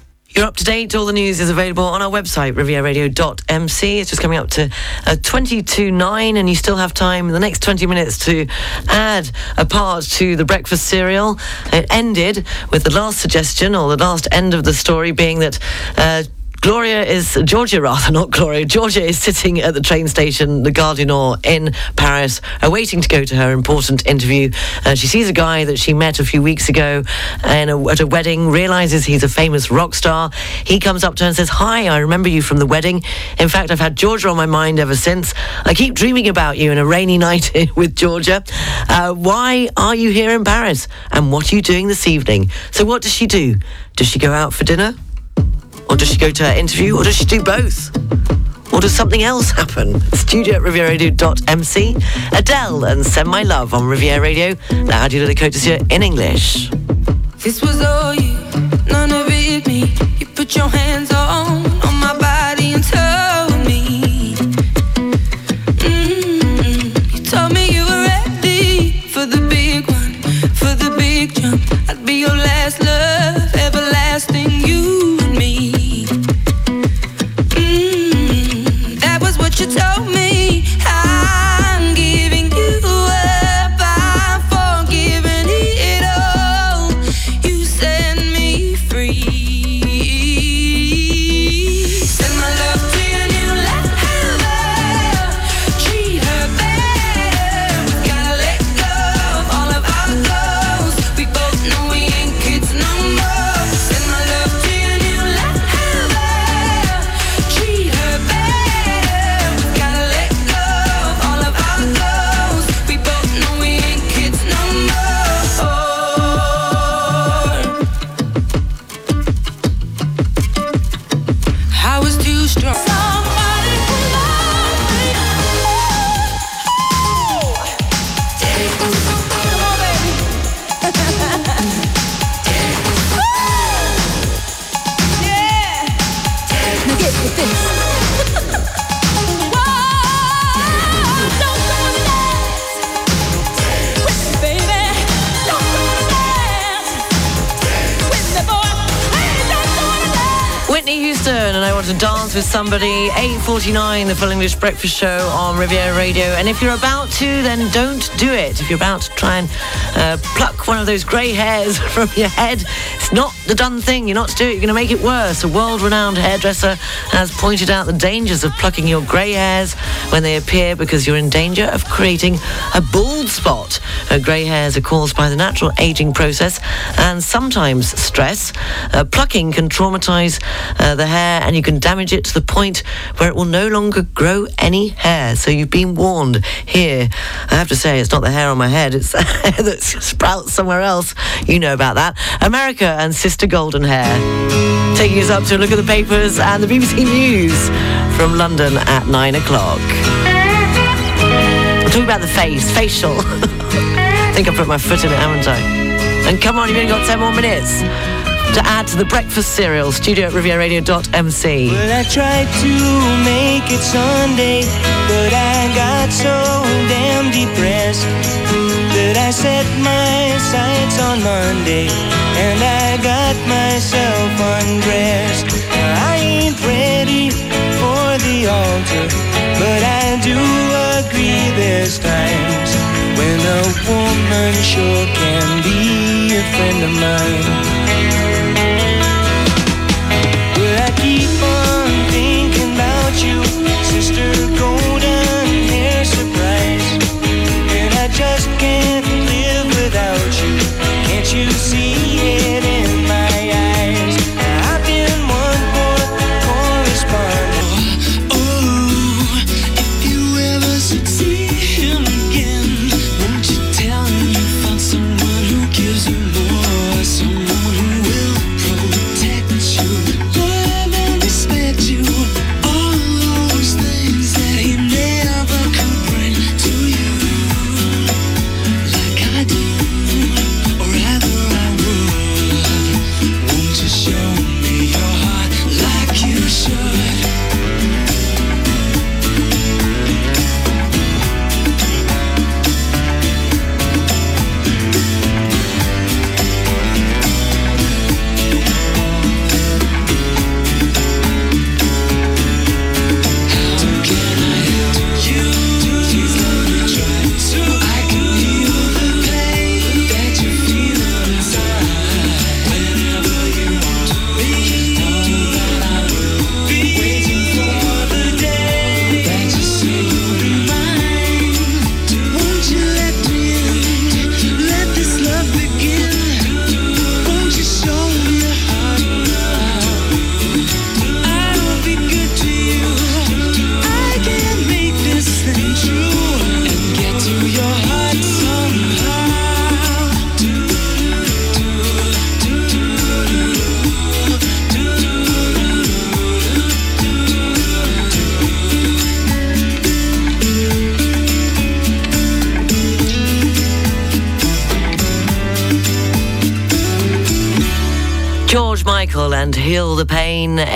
You're up to date. All the news is available on our website, rivieradio.mc. It's just coming up to uh, 22 9, and you still have time in the next 20 minutes to add a part to the breakfast cereal. It ended with the last suggestion, or the last end of the story, being that. Uh, Gloria is, Georgia rather, not Gloria. Georgia is sitting at the train station, the Gare du Nord in Paris, awaiting to go to her important interview. Uh, she sees a guy that she met a few weeks ago and at a wedding, realizes he's a famous rock star. He comes up to her and says, Hi, I remember you from the wedding. In fact, I've had Georgia on my mind ever since. I keep dreaming about you in a rainy night with Georgia. Uh, why are you here in Paris? And what are you doing this evening? So, what does she do? Does she go out for dinner? Or does she go to her interview? Or does she do both? Or does something else happen? Studio at rivieradio.mc. Adele and Send My Love on Riviera Radio. Now, how do you do the Côte d'Azur in English? This was all you, none of it me. You put your hands on want to dance with somebody, 8.49, the Full English Breakfast Show on Riviera Radio. And if you're about to, then don't do it. If you're about to try and uh, pluck one of those grey hairs from your head, not the done thing. You're not to do it. You're going to make it worse. A world-renowned hairdresser has pointed out the dangers of plucking your grey hairs when they appear because you're in danger of creating a bald spot. Uh, grey hairs are caused by the natural aging process and sometimes stress. Uh, plucking can traumatize uh, the hair and you can damage it to the point where it will no longer grow any hair. So you've been warned here. I have to say, it's not the hair on my head, it's that sprouts somewhere else. You know about that. America and Sister Golden Hair. Taking us up to a look at the papers and the BBC News from London at nine o'clock. I'm talking about the face, facial. I think I put my foot in it, haven't I? And come on, you've only got 10 more minutes to add to the breakfast cereal. Studio at rivieradio.mc. Well, I tried to make it Sunday, but I got so damn depressed that I set my sights on Monday and I got myself undressed. I ain't ready for the altar, but I do agree there's times when a woman sure can be a friend of mine. Well, I keep on thinking about you, sister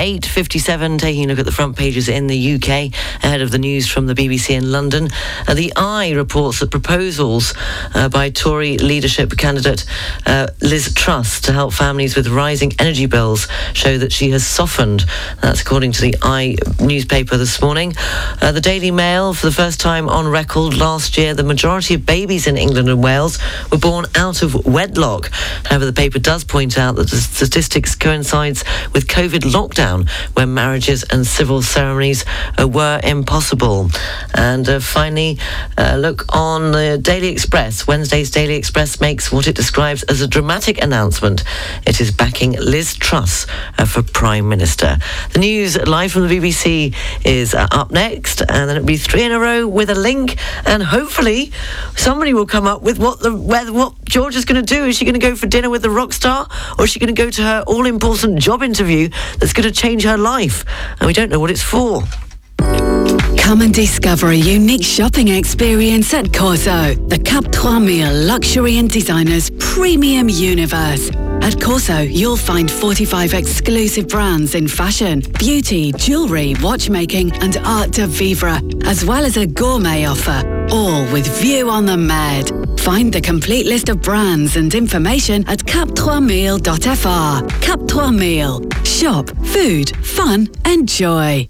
8.57, taking a look at the front pages in the UK ahead of the news from the BBC in London. Uh, the I reports that proposals uh, by Tory leadership candidate uh, Liz Truss to help families with rising energy bills show that she has softened. That's according to the I newspaper this morning. Uh, the Daily Mail, for the first time on record last year, the majority of babies in England and Wales were born out of wedlock. However, the paper does point out that the statistics coincides with COVID lockdown, when marriages and civil ceremonies uh, were impossible. And uh, finally, uh, look on the Daily Express. Wednesday's Daily Express makes what it describes as a dramatic announcement. It is backing Liz Truss uh, for Prime Minister. The news live from the BBC is uh, up next, and then it'll be three in a row with a link, and hopefully somebody will come up with what the whether, what George is going to do. Is she going to go for dinner with the rock star, or is she going to go to her all-important job interview that's going to change her life? And we don't know what it's for. Come and discover a unique shopping experience at Corso, the Cap 3000 luxury and designers premium universe. At Corso, you'll find 45 exclusive brands in fashion, beauty, jewellery, watchmaking and art de vivre, as well as a gourmet offer, all with view on the Med. Find the complete list of brands and information at cap3mille.fr. Cap 3 Mille. Shop, food, fun, and joy.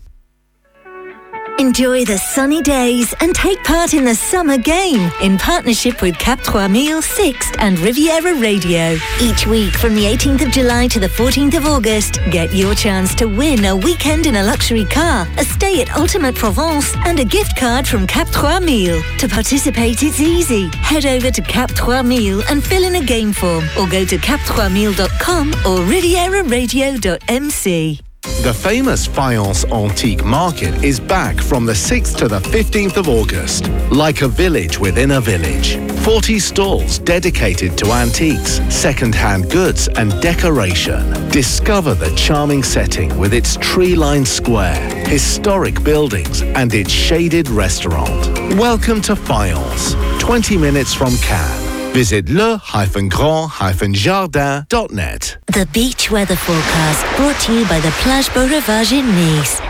Enjoy the sunny days and take part in the summer game in partnership with Cap 3 Mille, Sixt and Riviera Radio. Each week from the 18th of July to the 14th of August, get your chance to win a weekend in a luxury car, a stay at Ultimate Provence and a gift card from Cap 3 Mille. To participate, it's easy. Head over to Cap 3 Mille and fill in a game form or go to cap3mille.com or rivieradio.mc. The famous Fayence Antique Market is back from the 6th to the 15th of August. Like a village within a village. 40 stalls dedicated to antiques, second-hand goods and decoration. Discover the charming setting with its tree-lined square, historic buildings and its shaded restaurant. Welcome to Fayence, 20 minutes from Cannes. Visit le-grand-jardin.net. The beach weather forecast brought to you by the Plage Beau Rivage in Nice.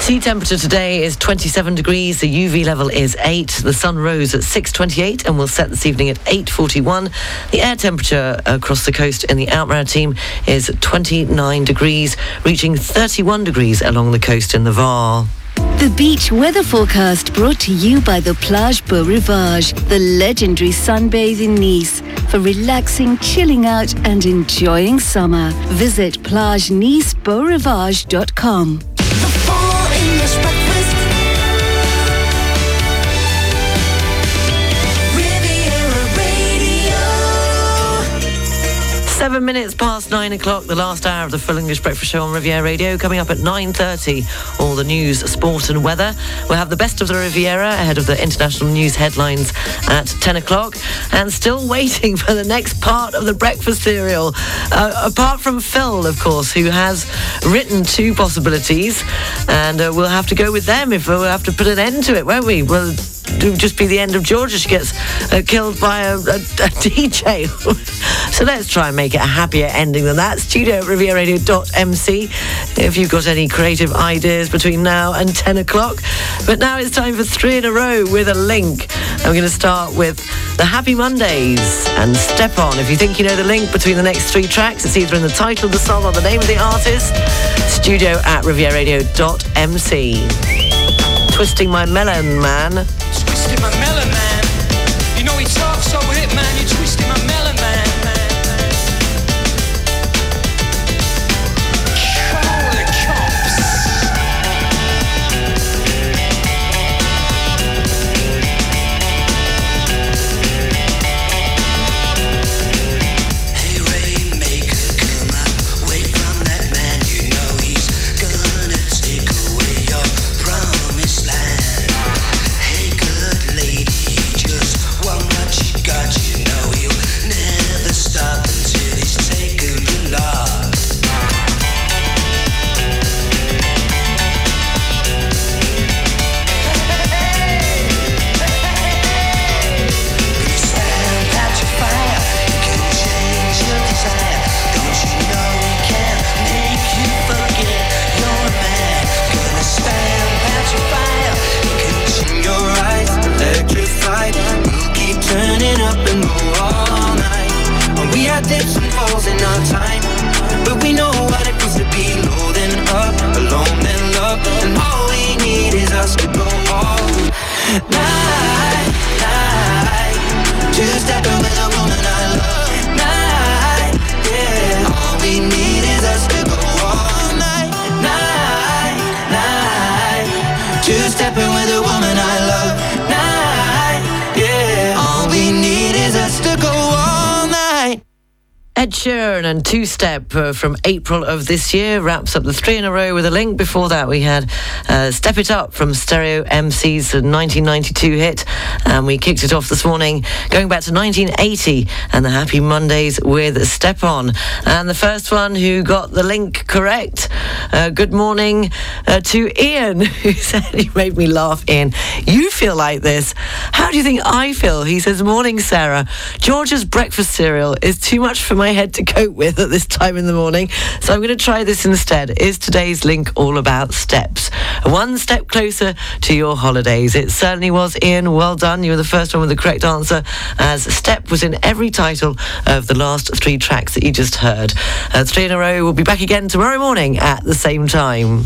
Sea temperature today is 27 degrees. The UV level is 8. The sun rose at 6.28 and will set this evening at 8.41. The air temperature across the coast in the Alpes-Maritimes is 29 degrees, reaching 31 degrees along the coast in the Var. The beach weather forecast brought to you by the Plage Beau Rivage, the legendary sunbathe in Nice. For relaxing, chilling out and enjoying summer, visit plagenicebbeaurivage.com. Seven minutes past nine o'clock, the last hour of the Full English Breakfast Show on Riviera Radio. Coming up at 9.30, all the news, sport and weather. We'll have the best of the Riviera ahead of the international news headlines at 10 o'clock. And still waiting for the next part of the breakfast cereal. Uh, apart from Phil, of course, who has written two possibilities. And uh, we'll have to go with them if we'll have to put an end to it, won't we? Well, it'll just be the end of Georgia. She gets uh, killed by a, a, a DJ. so let's try and make it a happier ending than that. Studio at rivieradio.mc if you've got any creative ideas between now and 10 o'clock. But now it's time for three in a row with a link. We're going to start with the Happy Mondays and Step On. If you think you know the link between the next three tracks, it's either in the title of the song or the name of the artist. Studio at rivieradio.mc. Twisting my melon, man. Ed Sheeran and Two Step uh, from April of this year wraps up the three in a row with a link. Before that, we had uh, Step It Up from Stereo MC's 1992 hit. And we kicked it off this morning going back to 1980 and the Happy Mondays with Step On. And the first one who got the link correct, uh, good morning uh, to Ian, who said he made me laugh. Ian, you feel like this. How do you think I feel? He says, Morning, Sarah. George's breakfast cereal is too much for my head to cope with at this time in the morning. So I'm going to try this instead. Is today's link all about steps? One step closer to your holidays. It certainly was, Ian. Well done. You were the first one with the correct answer, as step was in every title of the last three tracks that you just heard. Uh, three in a row. We'll be back again tomorrow morning at the same time.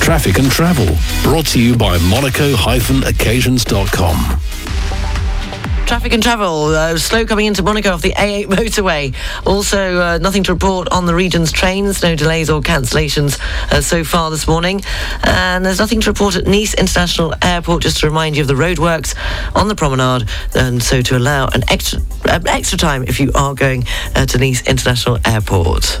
Traffic and travel, brought to you by monaco-occasions.com. Traffic and travel, uh, slow coming into Monaco off the A8 motorway. Also, uh, nothing to report on the region's trains, no delays or cancellations uh, so far this morning. And there's nothing to report at Nice International Airport, just to remind you of the roadworks on the promenade, and so to allow an extra, uh, extra time if you are going uh, to Nice International Airport.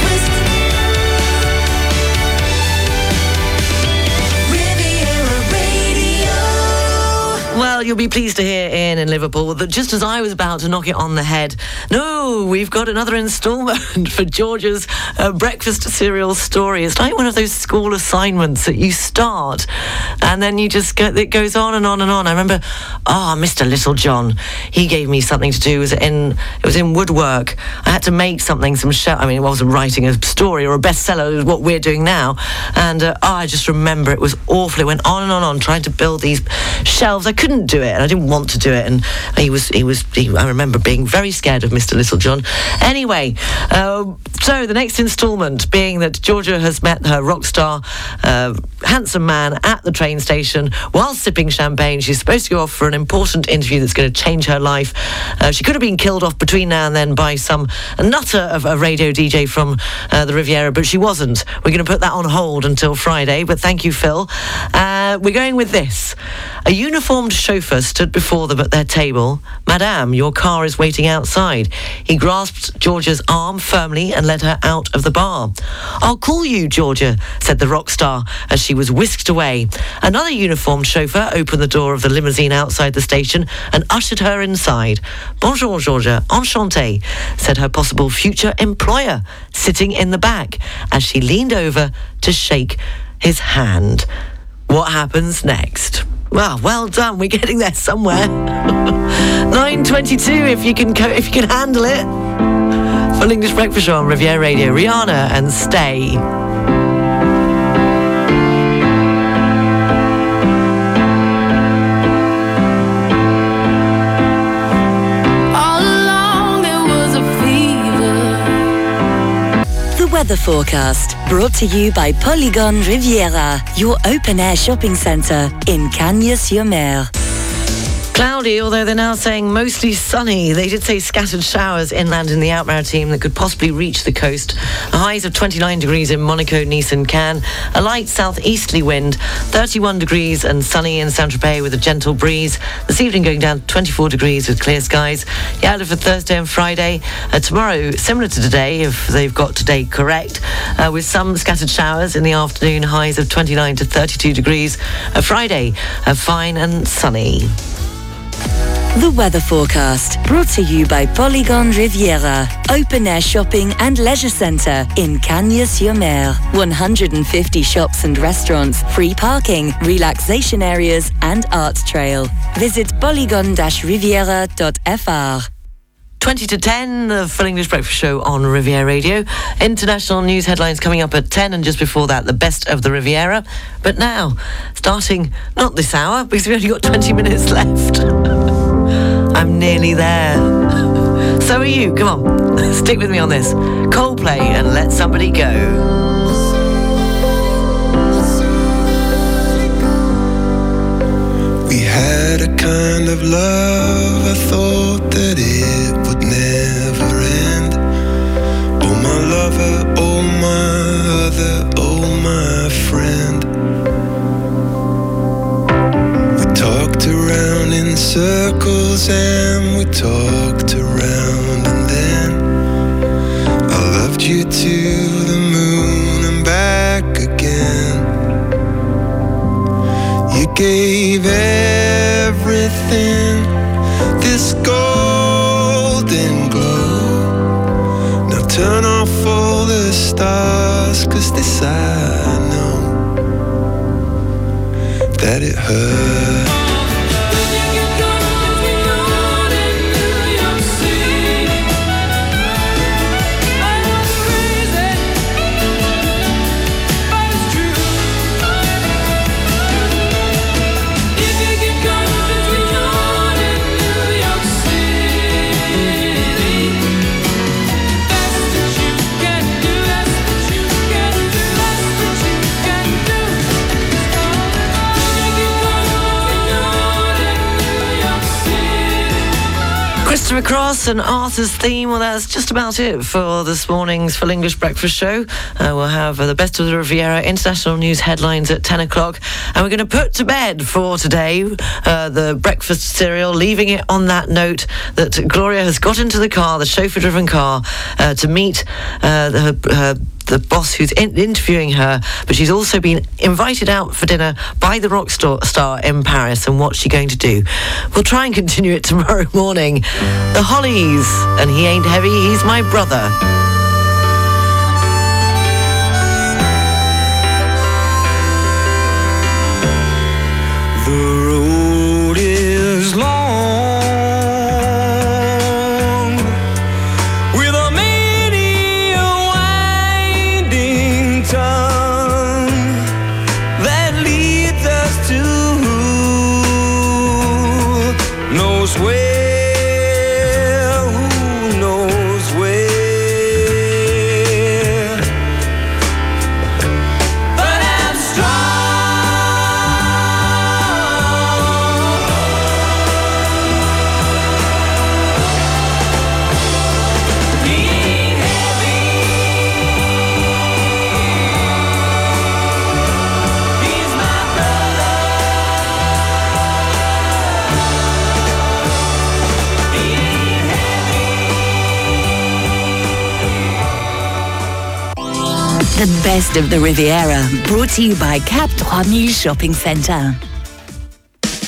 You'll be pleased to hear, Ian, in Liverpool, that just as I was about to knock it on the head, no, we've got another instalment for George's uh, breakfast cereal story. It's like one of those school assignments that you start and then you just go, it goes on and on and on. I remember, ah, Mr. Little John, he gave me something to do. It was in, it was in woodwork. I had to make something, some shell. I mean, it wasn't writing a story or a bestseller, what we're doing now. And uh, oh, I just remember it was awful. It went on and on and on trying to build these shelves. I couldn't do it and I didn't want to do it. And he was, he was, he, I remember being very scared of Mr. Little John. Anyway, uh, so the next instalment being that Georgia has met her rock star, uh, handsome man at the train station while sipping champagne. She's supposed to go off for an important interview that's going to change her life. Uh, she could have been killed off between now and then by some nutter of a radio DJ from uh, the Riviera, but she wasn't. We're going to put that on hold until Friday, but thank you, Phil. Uh, we're going with this. A uniformed chauffeur stood before them at their table. Madame, your car is waiting outside. He grasped Georgia's arm firmly and led her out of the bar. I'll call you, Georgia, said the rock star as she was whisked away. Another uniformed chauffeur opened the door of the limousine outside the station and ushered her inside. Bonjour, Georgia, enchanté, said her possible future employer, sitting in the back as she leaned over to shake his hand. What happens next? Well, well done. We're getting there somewhere. 9:22. If you can, co- if you can handle it. Full English Breakfast Show on Riviera Radio. Rihanna and Stay. Weather forecast brought to you by Polygon Riviera, your open air shopping centre in Cagnes-sur-Mer. Cloudy, although they're now saying mostly sunny. They did say scattered showers inland in the Alpes-Maritimes that could possibly reach the coast. Highs of 29 degrees in Monaco, Nice and Cannes. A light southeasterly wind, 31 degrees and sunny in Saint-Tropez with a gentle breeze. This evening going down to 24 degrees with clear skies. The outlook for Thursday and Friday. Uh, tomorrow, similar to today, if they've got today correct, uh, with some scattered showers in the afternoon, highs of 29 to 32 degrees. Uh, Friday, fine and sunny. The weather forecast brought to you by Polygon Riviera, open air shopping and leisure centre in Cagnes-sur-Mer. 150 shops and restaurants, free parking, relaxation areas and art trail. Visit polygon-riviera.fr. 20 to 10, the Full English Breakfast Show on Riviera Radio. International news headlines coming up at 10, and just before that, the best of the Riviera. But now, starting not this hour, because we've only got 20 minutes left. I'm nearly there. So are you. Come on, stick with me on this. Coldplay and Let Somebody Go. We had a kind of love, I thought that it talked around in circles and we talked around, and then I loved you to the moon and back again. You gave everything this golden glow. Now turn off all the stars, cause this I know that it hurts. Christopher Cross and Arthur's theme. Well, that's just about it for this morning's Full English Breakfast Show. Uh, we'll have uh, the best of the Riviera international news headlines at 10 o'clock. And we're going to put to bed for today uh, the breakfast cereal, leaving it on that note that Gloria has got into the car, the chauffeur driven car, uh, to meet uh, the, her the boss who's in- interviewing her, but she's also been invited out for dinner by the rock star, in Paris. And what's she going to do? We'll try and continue it tomorrow morning. The Hollies, and he ain't heavy, he's my brother. The best of the Riviera, brought to you by Cap 3000 Shopping Centre.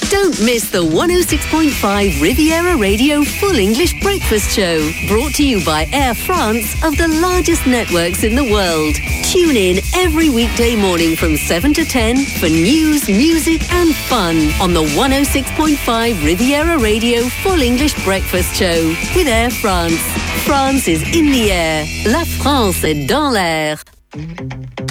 Don't miss the 106.5 Riviera Radio Full English Breakfast Show, brought to you by Air France of the largest networks in the world. Tune in every weekday morning from 7 to 10 for news, music, and fun on the 106.5 Riviera Radio Full English Breakfast Show with Air France. France is in the air. La France est dans l'air. Mm-hmm.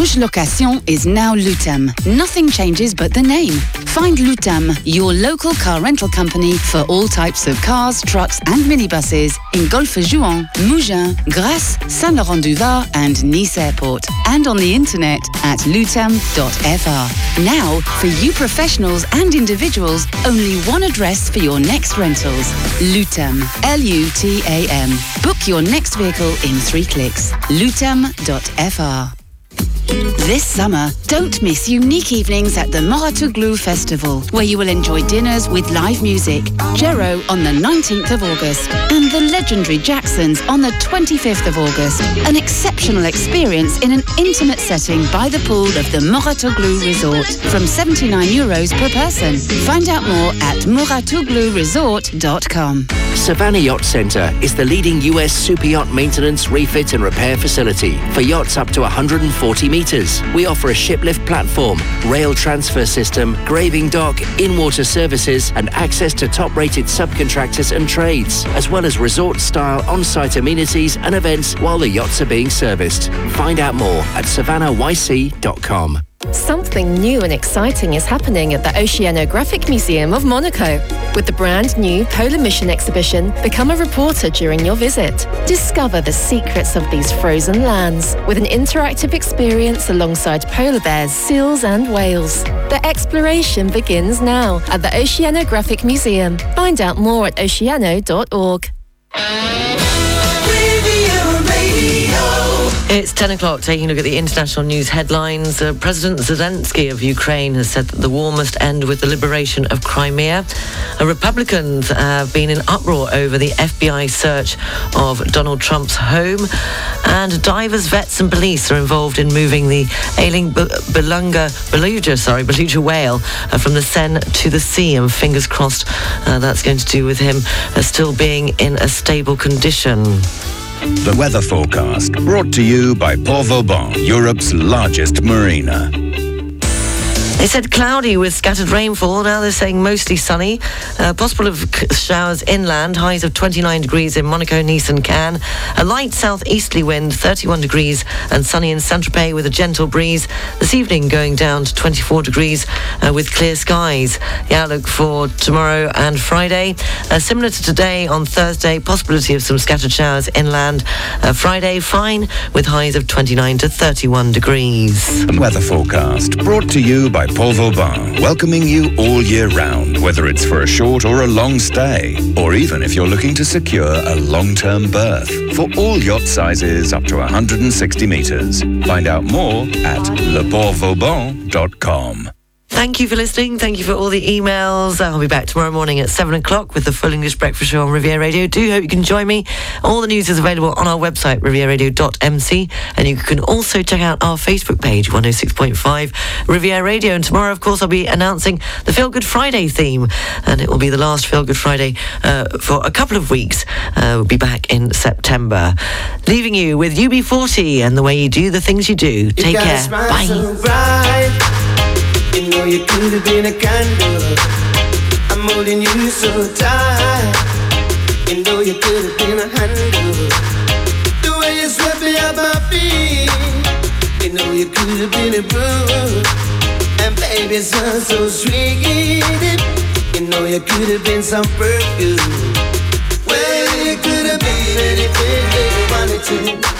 Trouche Location is now Lutam. Nothing changes but the name. Find Lutam, your local car rental company for all types of cars, trucks, and minibuses in Golfe-Juan, Mougins, Grasse, Saint-Laurent-du-Var, and Nice Airport. And on the internet at lutam.fr. Now, for you professionals and individuals, only one address for your next rentals. Lutam. L-U-T-A-M. Book your next vehicle in three clicks. lutam.fr. This summer, don't miss unique evenings at the Mouratoglou Festival, where you will enjoy dinners with live music, Jero on the 19th of August, and the legendary Jacksons on the 25th of August. An exceptional experience in an intimate setting by the pool of the Mouratoglou Resort, from 79 euros per person. Find out more at mouratoglouresort.com. Savannah Yacht Centre is the leading US super yacht maintenance, refit and repair facility for yachts up to 140 metres. We offer a shiplift platform, rail transfer system, graving dock, in-water services and access to top-rated subcontractors and trades, as well as resort-style on-site amenities and events while the yachts are being serviced. Find out more at savannahYC.com. Something new and exciting is happening at the Oceanographic Museum of Monaco. With the brand new Polar Mission exhibition, become a reporter during your visit. Discover the secrets of these frozen lands with an interactive experience alongside polar bears, seals, and whales. The exploration begins now at the Oceanographic Museum. Find out more at oceano.org. It's 10 o'clock, taking a look at the international news headlines. Uh, President Zelensky of Ukraine has said that the war must end with the liberation of Crimea. Uh, Republicans have been in uproar over the FBI search of Donald Trump's home. And divers, vets, and police are involved in moving the ailing Be- Belunga, Beluga, sorry, Beluga whale uh, from the Seine to the sea. And fingers crossed uh, that's going to do with him uh, still being in a stable condition. The weather forecast brought to you by Port Vauban, Europe's largest marina. They said cloudy with scattered rainfall. Now they're saying mostly sunny. Uh, possible of showers inland. Highs of 29 degrees in Monaco, Nice, and Cannes. A light southeasterly wind, 31 degrees, and sunny in Saint-Tropez with a gentle breeze. This evening going down to 24 degrees uh, with clear skies. The outlook for tomorrow and Friday, uh, similar to today on Thursday. Possibility of some scattered showers inland. Uh, Friday, fine with highs of 29 to 31 degrees. Weather forecast brought to you by Port Vauban, welcoming you all year round, whether it's for a short or a long stay, or even if you're looking to secure a long-term berth. For all yacht sizes up to 160 meters. Find out more at leportvauban.com. Thank you for listening. Thank you for all the emails. I'll be back tomorrow morning at 7 o'clock with the full English breakfast show on Riviera Radio. Do hope you can join me. All the news is available on our website, rivieraradio.mc. And you can also check out our Facebook page, 106.5 Riviera Radio. And tomorrow, of course, I'll be announcing the Feel Good Friday theme. And it will be the last Feel Good Friday uh, for a couple of weeks. Uh, we'll be back in September. Leaving you with UB40 and the way you do the things you do. Take care. Bye. You know you could have been a candle. I'm holding you so tight. You know you could have been a handle. The way you swept me off my feet. You know you could have been a broom. And baby, it so sweet. You know you could have been some perfume. Well, you could have been anything you wanted to.